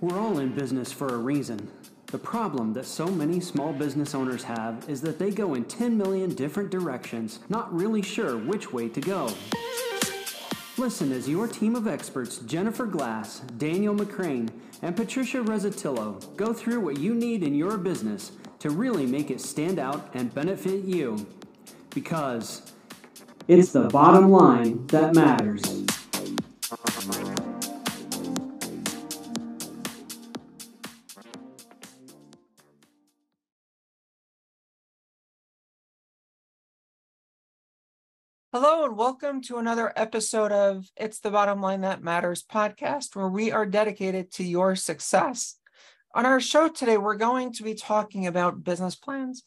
We're all in business for a reason. The problem that so many small business owners have is that they go in 10 million different directions, not really sure which way to go. Listen as your team of experts, Jennifer Glass, Daniel McCraine, and Patricia Reszetylo, go through what you need in your business to really make it stand out and benefit you. Because it's the bottom line that matters. Hello, and welcome to another episode of It's the Bottom Line That Matters podcast, where we are dedicated to your success. On our show today, we're going to be talking about business plans.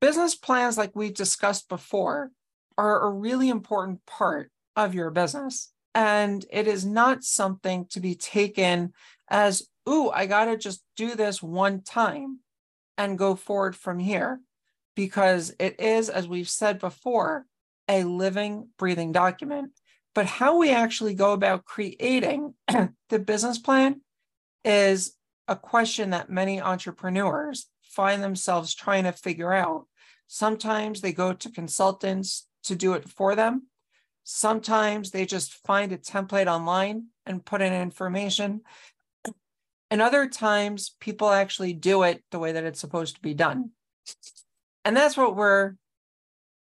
Business plans, like we've discussed before, are a really important part of your business. And it is not something to be taken as, ooh, I got to just do this one time and go forward from here. Because it is, as we've said before, a living, breathing document. But how we actually go about creating the business plan is a question that many entrepreneurs find themselves trying to figure out. Sometimes they go to consultants to do it for them. Sometimes they just find a template online and put in information. And other times, people actually do it the way that it's supposed to be done. And that's what we're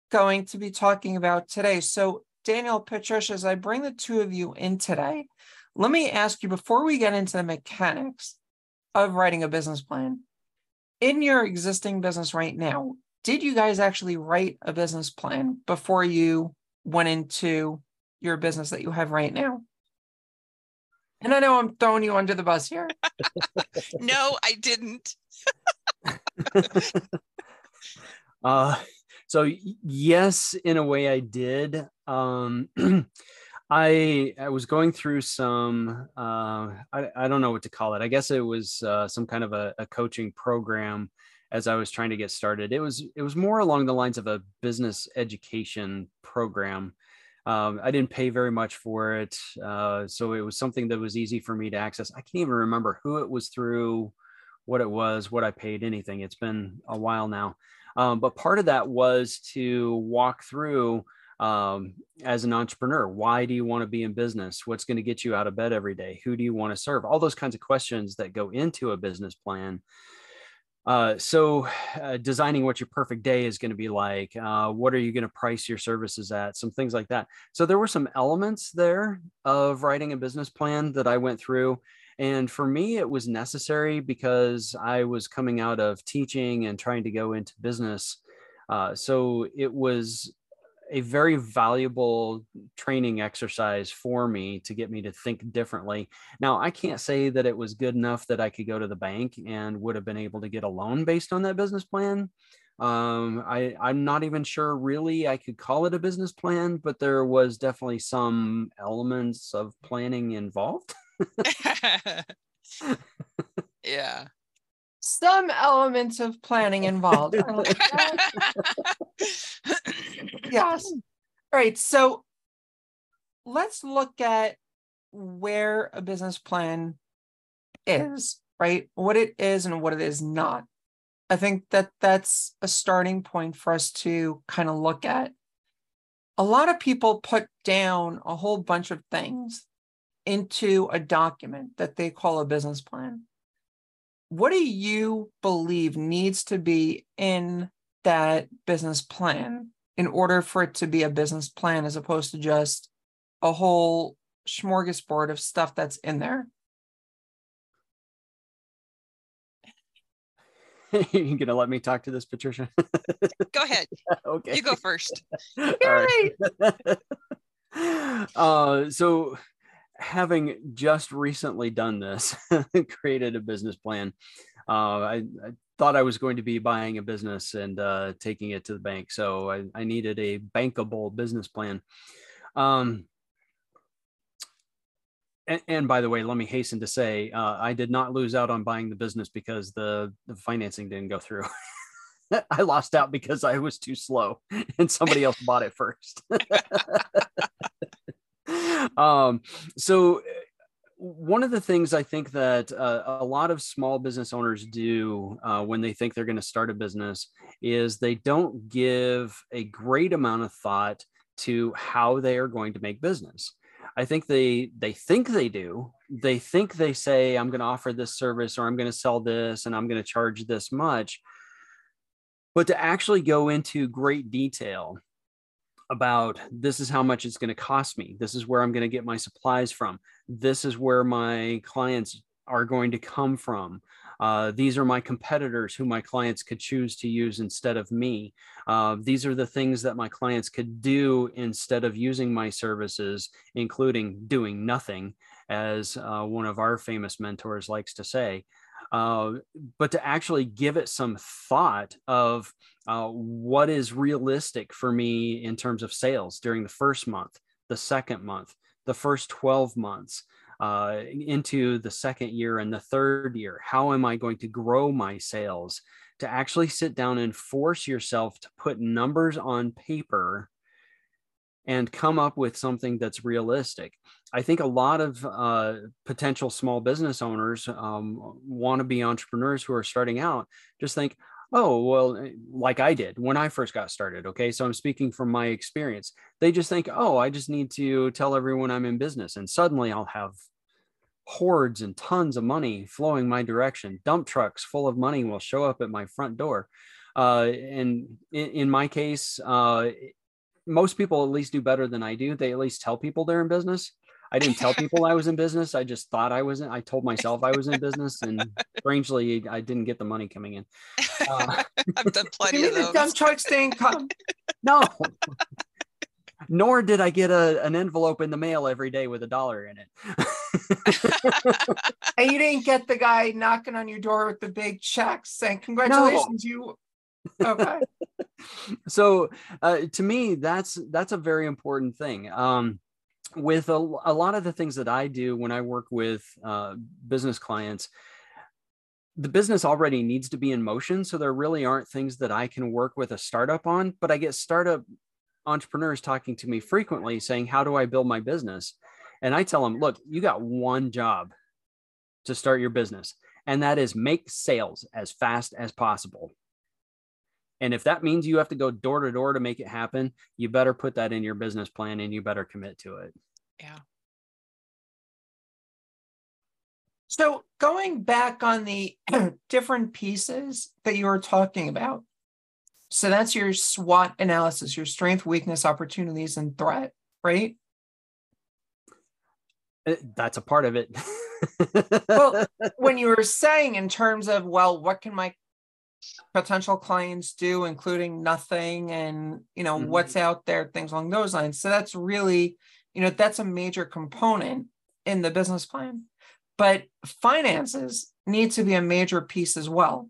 going to be talking about today. So, Daniel, Patricia, as I bring the two of you in today, let me ask you before we get into the mechanics of writing a business plan, in your existing business right now, did you guys actually write a business plan before you went into your business that you have right now? And I know I'm throwing you under the bus here. no, I didn't. uh so yes in a way i did um i i was going through some uh I, I don't know what to call it i guess it was uh, some kind of a, a coaching program as i was trying to get started it was it was more along the lines of a business education program um, I didn't pay very much for it. Uh, so it was something that was easy for me to access. I can't even remember who it was through, what it was, what I paid, anything. It's been a while now. Um, but part of that was to walk through um, as an entrepreneur why do you want to be in business? What's going to get you out of bed every day? Who do you want to serve? All those kinds of questions that go into a business plan. Uh, so uh, designing what your perfect day is going to be like uh, what are you going to price your services at? Some things like that. So there were some elements there of writing a business plan that i went through and for me, it was necessary because I was coming out of teaching and trying to go into business. Uh, so it was a very valuable training exercise for me to get me to think differently. Now, I can't say that it was good enough that I could go to the bank and would have been able to get a loan based on that business plan. Um, I, I'm not even sure really I could call it a business plan, but there was definitely some elements of planning involved. yeah. Some elements of planning involved. yes. All right. So let's look at where a business plan is, right? What it is and what it is not. I think that that's a starting point for us to kind of look at. A lot of people put down a whole bunch of things into a document that they call a business plan. What do you believe needs to be in that business plan in order for it to be a business plan as opposed to just a whole smorgasbord of stuff that's in there? You're gonna let me talk to this, Patricia? go ahead. okay. You go first. All right. uh, so having just recently done this, created a business plan. Uh, I, I, thought I was going to be buying a business and uh, taking it to the bank. So I, I needed a bankable business plan. Um, and, and, by the way, let me hasten to say, uh, I did not lose out on buying the business because the, the financing didn't go through. I lost out because I was too slow and somebody else bought it first. um, so one of the things I think that uh, a lot of small business owners do uh, when they think they're going to start a business is they don't give a great amount of thought to how they are going to make business. I think they they think they do. They think they say I'm going to offer this service or I'm going to sell this and I'm going to charge this much. But to actually go into great detail about this is how much it's going to cost me. This is where I'm going to get my supplies from. This is where my clients are going to come from. Uh, these are my competitors who my clients could choose to use instead of me. Uh, these are the things that my clients could do instead of using my services, including doing nothing, as uh, one of our famous mentors likes to say. Uh, but to actually give it some thought of uh, what is realistic for me in terms of sales during the first month, the second month, the first 12 months, uh, into the second year and the third year? How am I going to grow my sales? To actually sit down and force yourself to put numbers on paper and come up with something that's realistic. I think a lot of uh, potential small business owners um, want to be entrepreneurs who are starting out. Just think, oh, well, eh, like I did when I first got started. Okay. So I'm speaking from my experience. They just think, oh, I just need to tell everyone I'm in business. And suddenly I'll have hordes and tons of money flowing my direction. Dump trucks full of money will show up at my front door. Uh, and in, in, my case, uh, most people at least do better than I do. They at least tell people they're in business. I didn't tell people I was in business. I just thought I was in, I told myself I was in business and strangely I didn't get the money coming in. Uh, I've done plenty you of mean those. the dump trucks didn't come? no. Nor did I get a, an envelope in the mail every day with a dollar in it. and you didn't get the guy knocking on your door with the big check saying, Congratulations, no. you okay. So uh, to me, that's that's a very important thing. Um, with a, a lot of the things that I do when I work with uh, business clients, the business already needs to be in motion. So there really aren't things that I can work with a startup on, but I get startup entrepreneurs talking to me frequently saying, How do I build my business? And I tell them, Look, you got one job to start your business, and that is make sales as fast as possible. And if that means you have to go door to door to make it happen, you better put that in your business plan and you better commit to it. Yeah. So going back on the different pieces that you were talking about. So that's your SWOT analysis, your strength, weakness, opportunities, and threat, right? Uh, that's a part of it. well, when you were saying in terms of, well, what can my potential clients do, including nothing and, you know, mm-hmm. what's out there, things along those lines. So that's really, you know, that's a major component in the business plan. But finances need to be a major piece as well,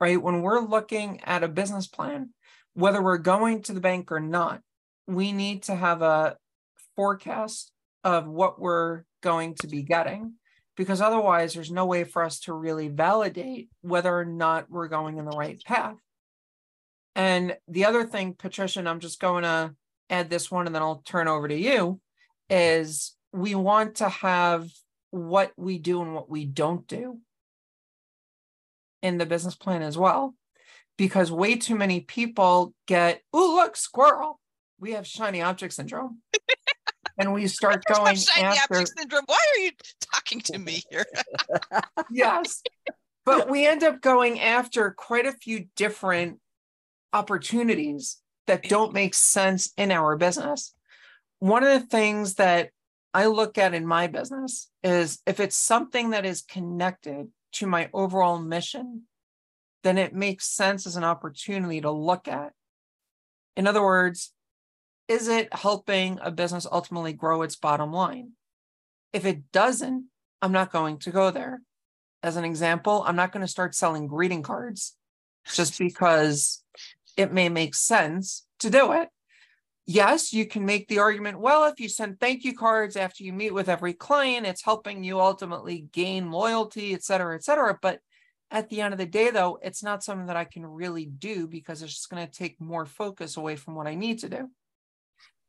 right? When we're looking at a business plan, whether we're going to the bank or not, we need to have a forecast of what we're going to be getting because otherwise there's no way for us to really validate whether or not we're going in the right path. And the other thing, Patricia, and I'm just going to add this one and then I'll turn over to you, is we want to have what we do and what we don't do in the business plan as well. Because way too many people get, oh, look, squirrel. We have shiny object syndrome. and we start going after syndrome. Why are you talking to me here? yes. But we end up going after quite a few different opportunities that don't make sense in our business. One of the things that I look at in my business is if it's something that is connected to my overall mission, then it makes sense as an opportunity to look at. In other words, is it helping a business ultimately grow its bottom line? If it doesn't, I'm not going to go there. As an example, I'm not going to start selling greeting cards just because it may make sense to do it. Yes, you can make the argument well, if you send thank you cards after you meet with every client, it's helping you ultimately gain loyalty, et cetera, et cetera. But at the end of the day, though, it's not something that I can really do because it's just going to take more focus away from what I need to do.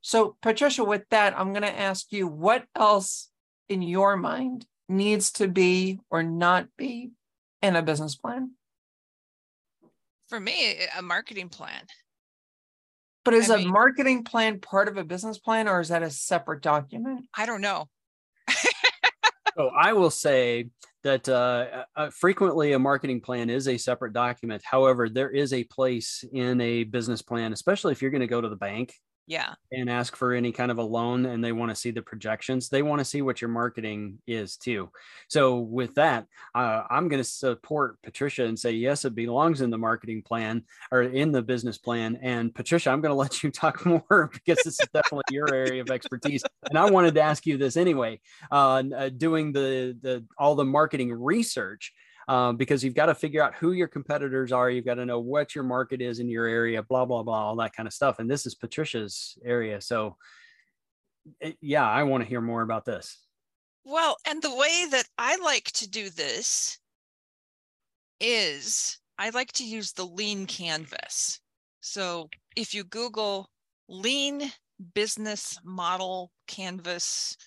So, Patricia, with that, I'm going to ask you what else in your mind needs to be or not be in a business plan? For me, a marketing plan. But is I a mean- marketing plan part of a business plan or is that a separate document? I don't know. So I will say that uh, uh, frequently a marketing plan is a separate document. However, there is a place in a business plan, especially if you're going to go to the bank Yeah. and ask for any kind of a loan and they want to see the projections. They want to see what your marketing is too. So with that, uh, I'm going to support Patricia and say yes, it belongs in the marketing plan or in the business plan. And Patricia, I'm going to let you talk more because this is definitely your area of expertise. And I wanted to ask you this anyway, uh, uh, doing the the all the marketing research um, because you've got to figure out who your competitors are. You've got to know what your market is in your area, blah, blah, blah, all that kind of stuff. And this is Patricia's area. So, it- yeah, I want to hear more about this. Well, and the way that I like to do this is I like to use the lean canvas. So if you Google lean business model canvas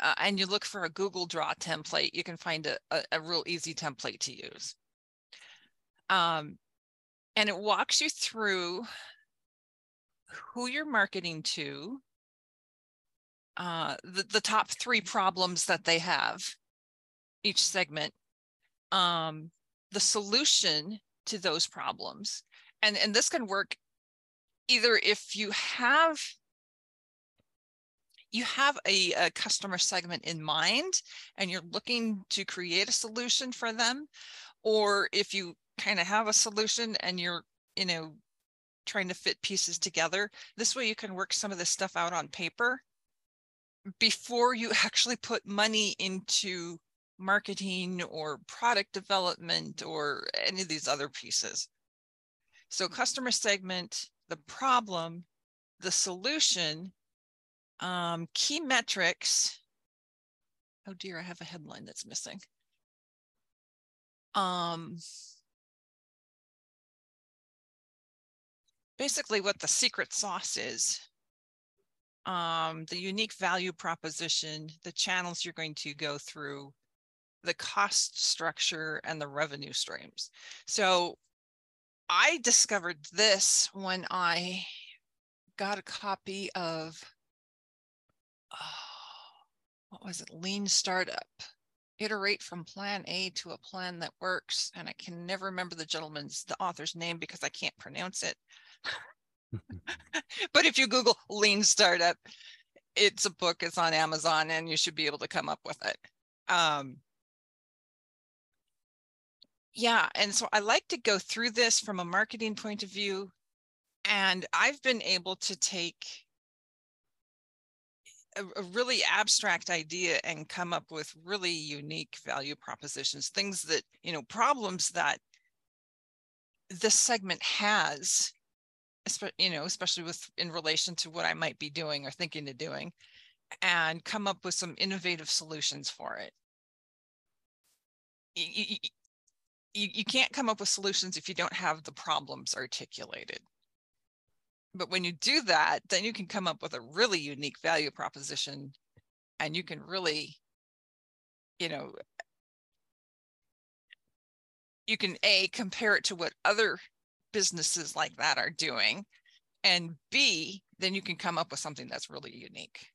uh, and you look for a Google Draw template, you can find a, a, a real easy template to use. Um, and it walks you through who you're marketing to, uh, the, the top three problems that they have each segment um, the solution to those problems and and this can work either if you have you have a, a customer segment in mind and you're looking to create a solution for them or if you kind of have a solution and you're you know trying to fit pieces together this way you can work some of this stuff out on paper before you actually put money into marketing or product development or any of these other pieces. So customer segment, the problem, the solution, um, key metrics. Oh dear, I have a headline that's missing. Um, basically what the secret sauce is um, the unique value proposition, the channels you're going to go through, the cost structure, and the revenue streams. So I discovered this when I got a copy of, what was it, Lean Startup. Iterate from plan A to a plan that works. And I can never remember the gentleman's, the author's name because I can't pronounce it. but if you Google lean startup, it's a book, it's on Amazon, and you should be able to come up with it. Um, yeah, and so I like to go through this from a marketing point of view. And I've been able to take a, a really abstract idea and come up with really unique value propositions, things that, you know, problems that this segment has you know, especially with in relation to what I might be doing or thinking of doing, and come up with some innovative solutions for it. You, you, you, you can't come up with solutions if you don't have the problems articulated. But when you do that, then you can come up with a really unique value proposition and you can really, you know, you can A, compare it to what other businesses like that are doing and b then you can come up with something that's really unique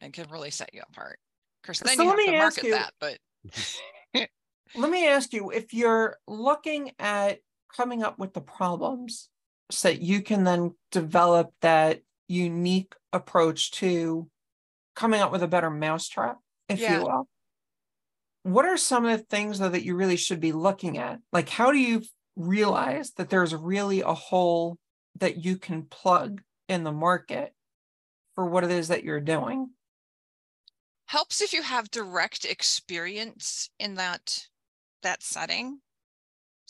and can really set you apart. Of course then So you let have to market you- that but Let me ask you if you're looking at coming up with the problems so that you can then develop that unique approach to coming up with a better mousetrap, if Yeah. you will. What are some of the things though that you really should be looking at? Like, how do you realize that there's really a hole that you can plug in the market for what it is that you're doing? helps if you have direct experience in that that setting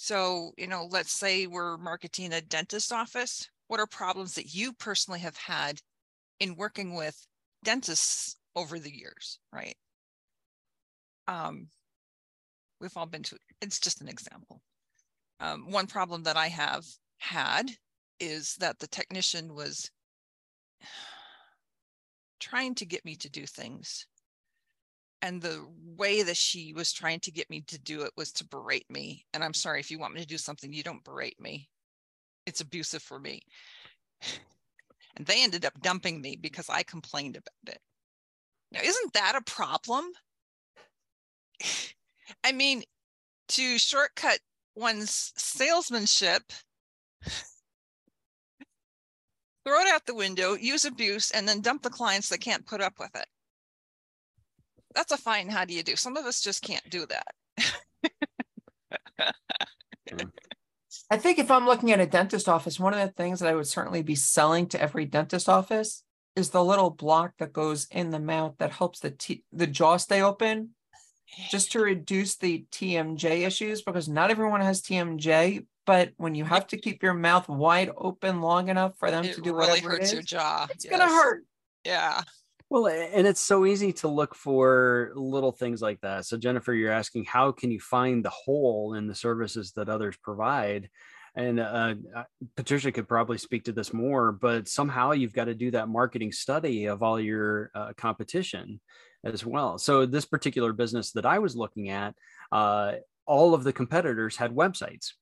so you know let's say we're marketing a dentist office what are problems that you personally have had in working with dentists over the years right? Um we've all been to it's just an example. Um, one problem that i have had is that the technician was trying to get me to do things and the way that she was trying to get me to do it was to berate me. And I'm sorry if you want me to do something, you don't berate me. It's abusive for me. And they ended up dumping me because I complained about it. Now, isn't that a problem? I mean, to shortcut one's salesmanship, throw it out the window, use abuse, and then dump the clients that can't put up with it. That's a fine how do you do? Some of us just can't do that. I think if I'm looking at a dentist office, one of the things that I would certainly be selling to every dentist office is the little block that goes in the mouth that helps the t- the jaw stay open, just to reduce the TMJ issues because not everyone has TMJ. But when you have to keep your mouth wide open long enough for them it to do really whatever hurts is, your jaw. it's gonna hurt. Yeah. Well, and it's so easy to look for little things like that. So, Jennifer, you're asking how can you find the hole in the services that others provide? And uh, uh, Patricia could probably speak to this more, but somehow you've got to do that marketing study of all your uh, competition as well. So, this particular business that I was looking at, uh, all of the competitors had websites.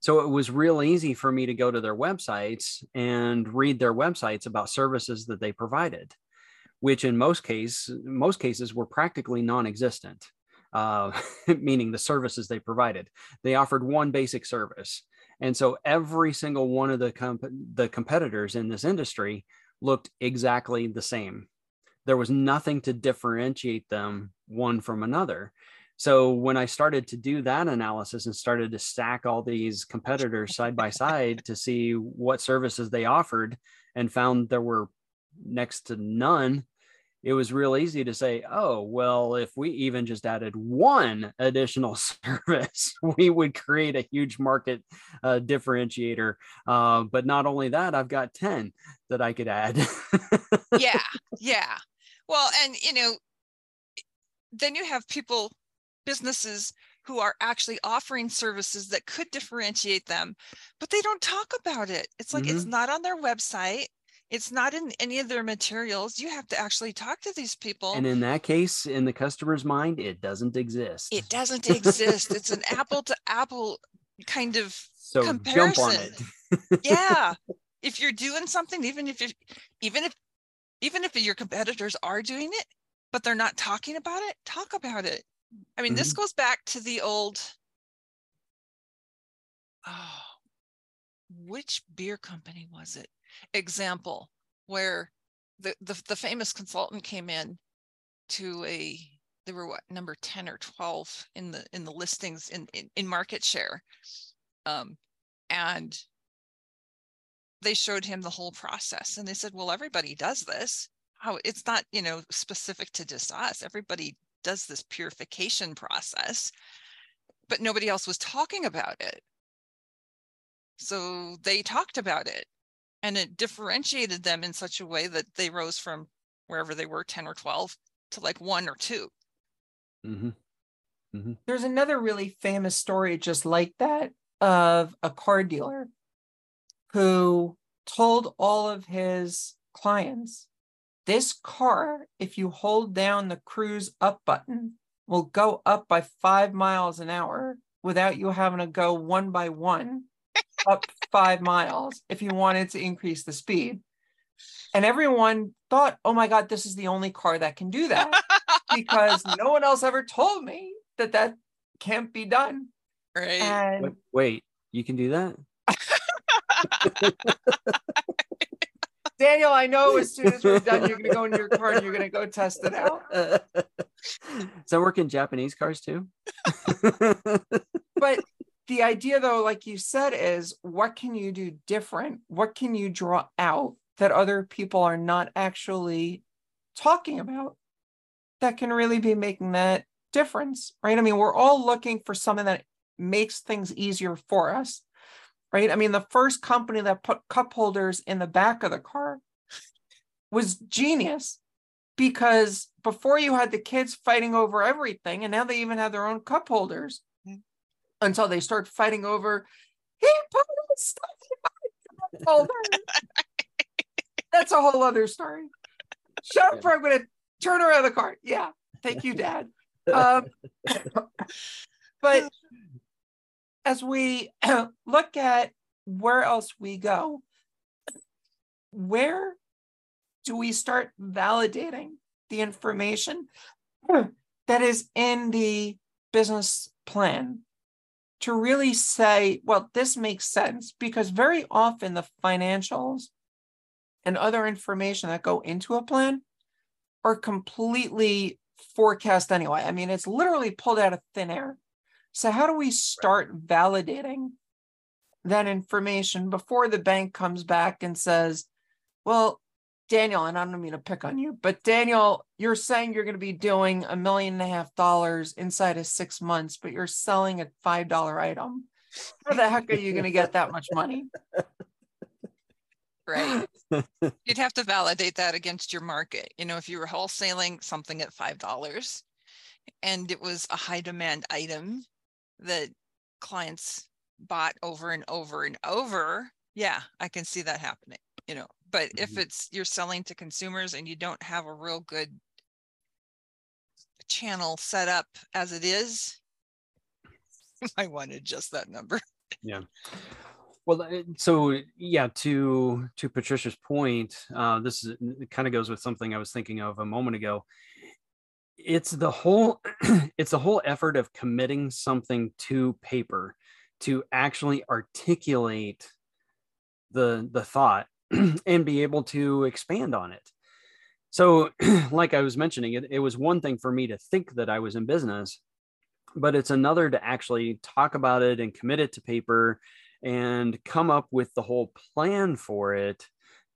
So it was real easy for me to go to their websites and read their websites about services that they provided which in most case most cases were practically non-existent uh, meaning the services they provided. They offered one basic service. And so every single one of the comp- the competitors in this industry looked exactly the same. There was nothing to differentiate them one from another. So when i started to do that analysis and started to stack all these competitors side by side to see what services they offered and found there were next to none, it was real easy to say, oh, well, if we even just added one additional service, we would create a huge market uh, differentiator. Uh, but not only that, I've got 10 that I could add. yeah yeah well and you know then you have people businesses who are actually offering services that could differentiate them but they don't talk about it it's like it's not on their website it's not in any of their materials you have to actually talk to these people and in that case, in the customer's mind, it doesn't exist. it doesn't exist it's an apple to apple kind of so jump on it. comparison. yeah if you're doing something even if you even if even if your competitors are doing it but they're not talking about it talk about it i mean this mm-hmm. goes back to the old oh which beer company was it example where the the, the famous consultant came in to a they were what number 10 or 12 in the in the listings in in, in market share. Um and they showed him the whole process and they said well everybody does this. How it's not you know specific to just us. Everybody does this purification process but nobody else was talking about it. So they talked about it and it differentiated them in such a way that they rose from wherever they were 10 or 12 to like one or two Mhm. There's another really famous story just like that of a car dealer who told all of his clients this car, if you hold down the cruise up button, will go up by five miles an hour without you having to go one by one up five miles if you wanted to increase the speed. And everyone thought, oh my God, this is the only car that can do that because no one else ever told me that that can't be done. right And Wait, wait, you can do that? Daniel, I know as soon as we're done, you're going to go in your car and you're going to go test it out. Does that work in Japanese cars too? But the idea, though, like you said, is what can you do different? What can you draw out that other people are not actually talking about that can really be making that difference, right? I mean, we're all looking for something that makes things easier for us, right? I mean, the first company that put cup holders in the back of the car was genius because before you had the kids fighting over everything, and now they even have their own cup holders. Until they start fighting over, he put stuff in my cup holder. That's a whole other story. Shut up, I'm going to turn around the car. Yeah, Thank you, Dad. Um, but as we look at where else we go, where do we start validating the information that is in the business plan to really say, well, this makes sense? Because very often the financials and other information that go into a plan are completely forecast anyway. I mean, it's literally pulled out of thin air. So, how do we start validating that information before the bank comes back and says, well, Daniel, and I don't mean to pick on you, but Daniel, you're saying you're going to be doing a million and a half dollars inside of six months, but you're selling a $5 item. How the heck are you going to get that much money? Right. You'd have to validate that against your market. You know, if you were wholesaling something at $5 and it was a high demand item that clients bought over and over and over, yeah, I can see that happening, you know. But if Mhm. it's you're selling to consumers and you don't have a real good channel set up as it is, I might want to adjust that number. Yeah. Well, uh, so yeah, to to Patricia's point, uh, this is it kind of goes with something I was thinking of a moment ago. It's the whole it's the whole effort of committing something to paper to actually articulate the the thought and be able to expand on it. So, like I was mentioning, it, it was one thing for me to think that I was in business, but it's another to actually talk about it and commit it to paper and come up with the whole plan for it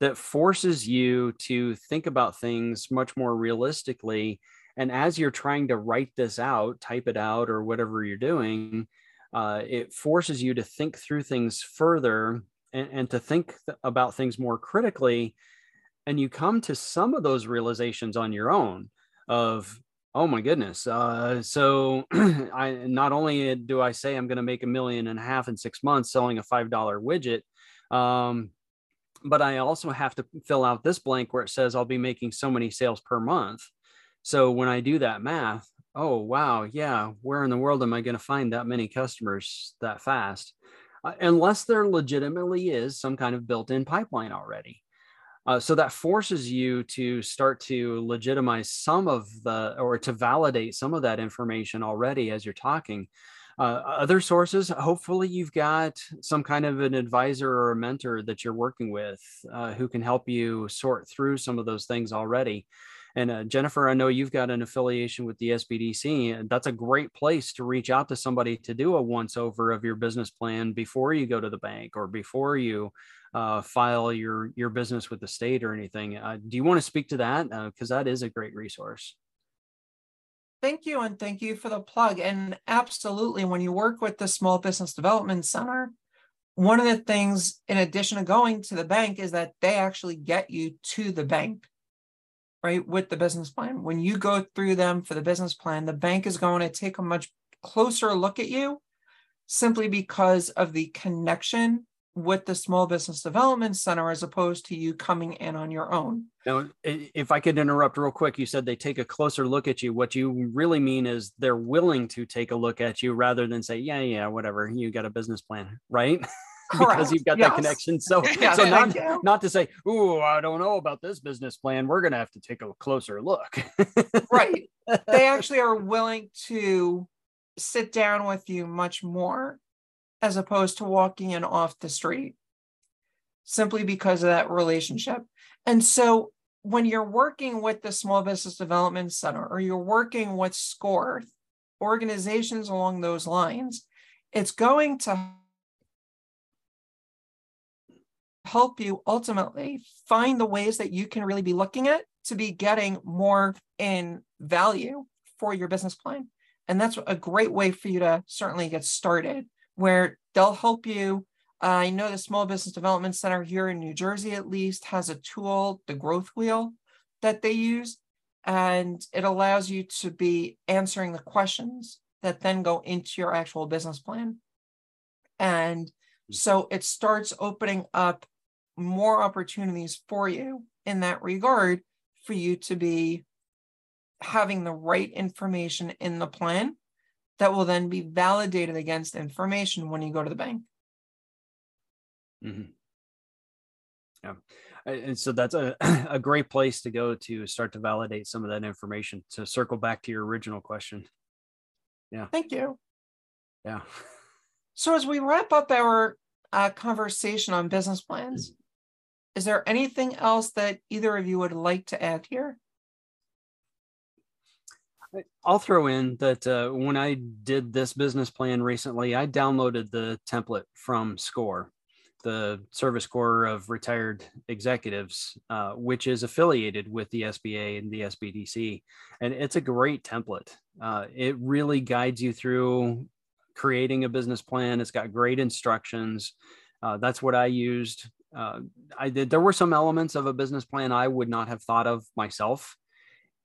that forces you to think about things much more realistically. And as you're trying to write this out, type it out, or whatever you're doing, uh, it forces you to think through things further and, and to think th- about things more critically. And you come to some of those realizations on your own of, oh my goodness. Uh, so I not only do I say I'm going to make a million and a half in six months selling a $5 widget, um, but I also have to fill out this blank where it says I'll be making so many sales per month. So when I do that math, oh wow, yeah, where in the world am I going to find that many customers that fast? Uh, unless there legitimately is some kind of built-in pipeline already. Uh, so that forces you to start to legitimize some of the, or to validate some of that information already as you're talking. Uh, other sources, hopefully, you've got some kind of an advisor or a mentor that you're working with uh, who can help you sort through some of those things already. And uh, Jennifer, I know you've got an affiliation with the SBDC, and that's a great place to reach out to somebody to do a once over of your business plan before you go to the bank or before you uh, file your your business with the state or anything. Uh, do you want to speak to that? Because that is a great resource. Thank you, and thank you for the plug. And absolutely, when you work with the Small Business Development Center, one of the things, in addition to going to the bank, is that they actually get you to the bank, right, with the business plan. When you go through them for the business plan, the bank is going to take a much closer look at you simply because of the connection with the Small Business Development Center as opposed to you coming in on your own. Now, if I could interrupt real quick, you said they take a closer look at you. What you really mean is they're willing to take a look at you rather than say, yeah, yeah, whatever, you got a business plan, right? because you've got Yes. that connection. So, Yes, so not, not to say, oh, I don't know about this business plan. We're going to have to take a closer look. right they actually are willing to sit down with you much more as opposed to walking in off the street simply because of that relationship and so when you're working with the small business development center or you're working with SCORE organizations along those lines it's going to help you ultimately find the ways that you can really be looking at to be getting more in value for your business plan. And that's a great way for you to certainly get started, where they'll help you. I know the Small Business Development Center here in New Jersey, at least, has a tool, the Growth Wheel, that they use. And it allows you to be answering the questions that then go into your actual business plan. And so it starts opening up more opportunities for you in that regard for you to be having the right information in the plan that will then be validated against information when you go to the bank. Mm-hmm. Yeah. And so that's a, a great place to go to start to validate some of that information to circle back to your original question. Yeah. Thank you. Yeah. So as we wrap up our uh, conversation on business plans, is there anything else that either of you would like to add here? I'll throw in that uh, when I did this business plan recently, I downloaded the template from SCORE, the Service Corps of Retired Executives, uh, which is affiliated with the SBA and the SBDC. And it's a great template. Uh, it really guides you through creating a business plan. It's got great instructions. Uh, that's what I used. Uh, I did. There were some elements of a business plan I would not have thought of myself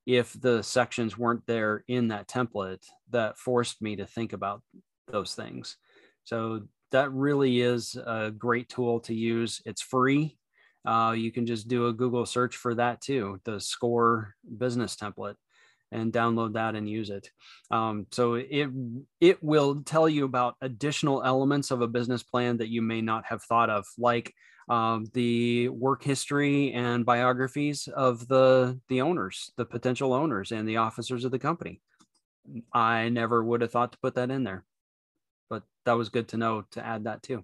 if the sections weren't there in that template that forced me to think about those things. So that really is a great tool to use. It's free. Uh, you can just do a Google search for that too, the SCORE business template, and download that and use it. Um, so it it will tell you about additional elements of a business plan that you may not have thought of, like um, the work history and biographies of the the owners, the potential owners, and the officers of the company. I never would have thought to put that in there, but that was good to know to add that too.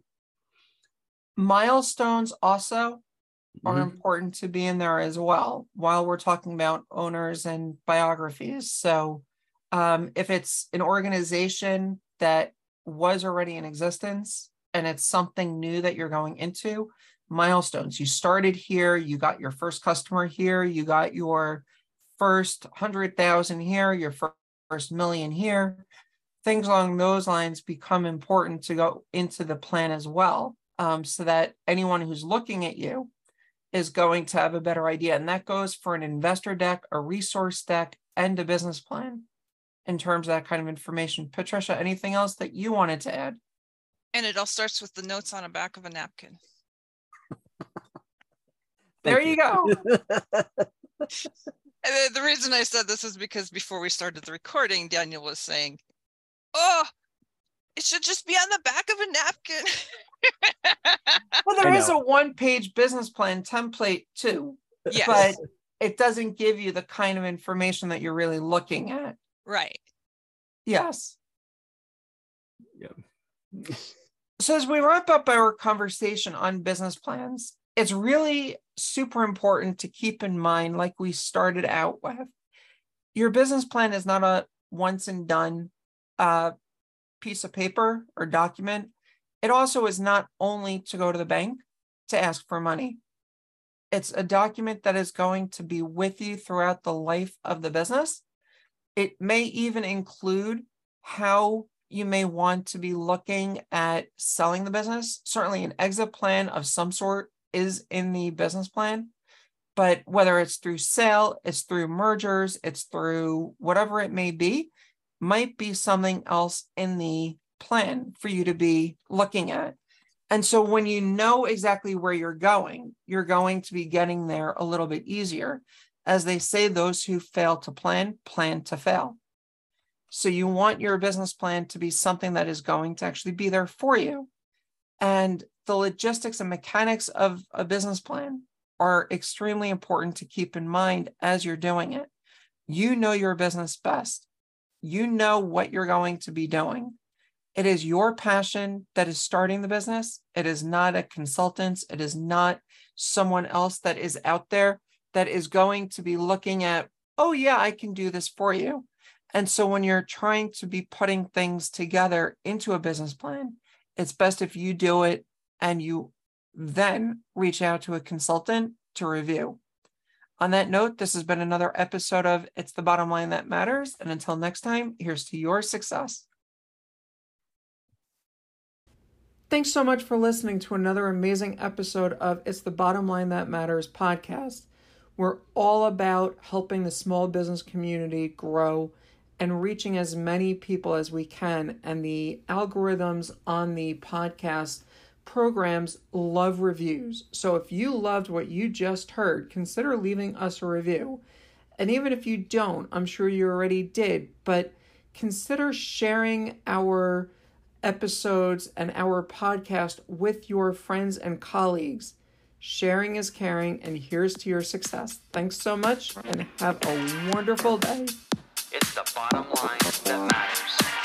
Milestones also are mm-hmm. important to be in there as well while we're talking about owners and biographies. So, um, if it's an organization that was already in existence and it's something new that you're going into, milestones. You started here, you got your first customer here, you got your first 100,000 here, your first million here. Things along those lines become important to go into the plan as well, um, so that anyone who's looking at you is going to have a better idea. And that goes for an investor deck, a resource deck, and a business plan in terms of that kind of information. Patricia, anything else that you wanted to add? And it all starts with the notes on the back of a napkin. there you, you go. and the reason I said this is because before we started the recording, Daniel was saying, Oh, it should just be on the back of a napkin. well, there is a one page business plan template too. Yes. But it doesn't give you the kind of information that you're really looking at. Right. Yes. Yeah. So as we wrap up our conversation on business plans, it's really super important to keep in mind, like we started out with, your business plan is not a once and done uh, piece of paper or document. It also is not only to go to the bank to ask for money. It's a document that is going to be with you throughout the life of the business. It may even include how you may want to be looking at selling the business. Certainly, an exit plan of some sort is in the business plan. But whether it's through sale, it's through mergers, it's through whatever it may be, might be something else in the plan for you to be looking at. And so when you know exactly where you're going, you're going to be getting there a little bit easier. As they say, those who fail to plan, plan to fail. So you want your business plan to be something that is going to actually be there for you. And the logistics and mechanics of a business plan are extremely important to keep in mind as you're doing it. You know your business best. You know what you're going to be doing. It is your passion that is starting the business. It is not a consultant. It is not someone else that is out there that is going to be looking at, oh, yeah, I can do this for you. And so when you're trying to be putting things together into a business plan, it's best if you do it and you then reach out to a consultant to review. On that note, this has been another episode of It's the Bottom Line That Matters. And until next time, here's to your success. Thanks so much for listening to another amazing episode of It's the Bottom Line That Matters podcast. We're all about helping the small business community grow and reaching as many people as we can. And the algorithms on the podcast programs love reviews. So if you loved what you just heard, consider leaving us a review. And even if you don't, I'm sure you already did, but consider sharing our episodes and our podcast with your friends and colleagues. Sharing is caring, and here's to your success. Thanks so much, and have a wonderful day. It's the bottom line that matters.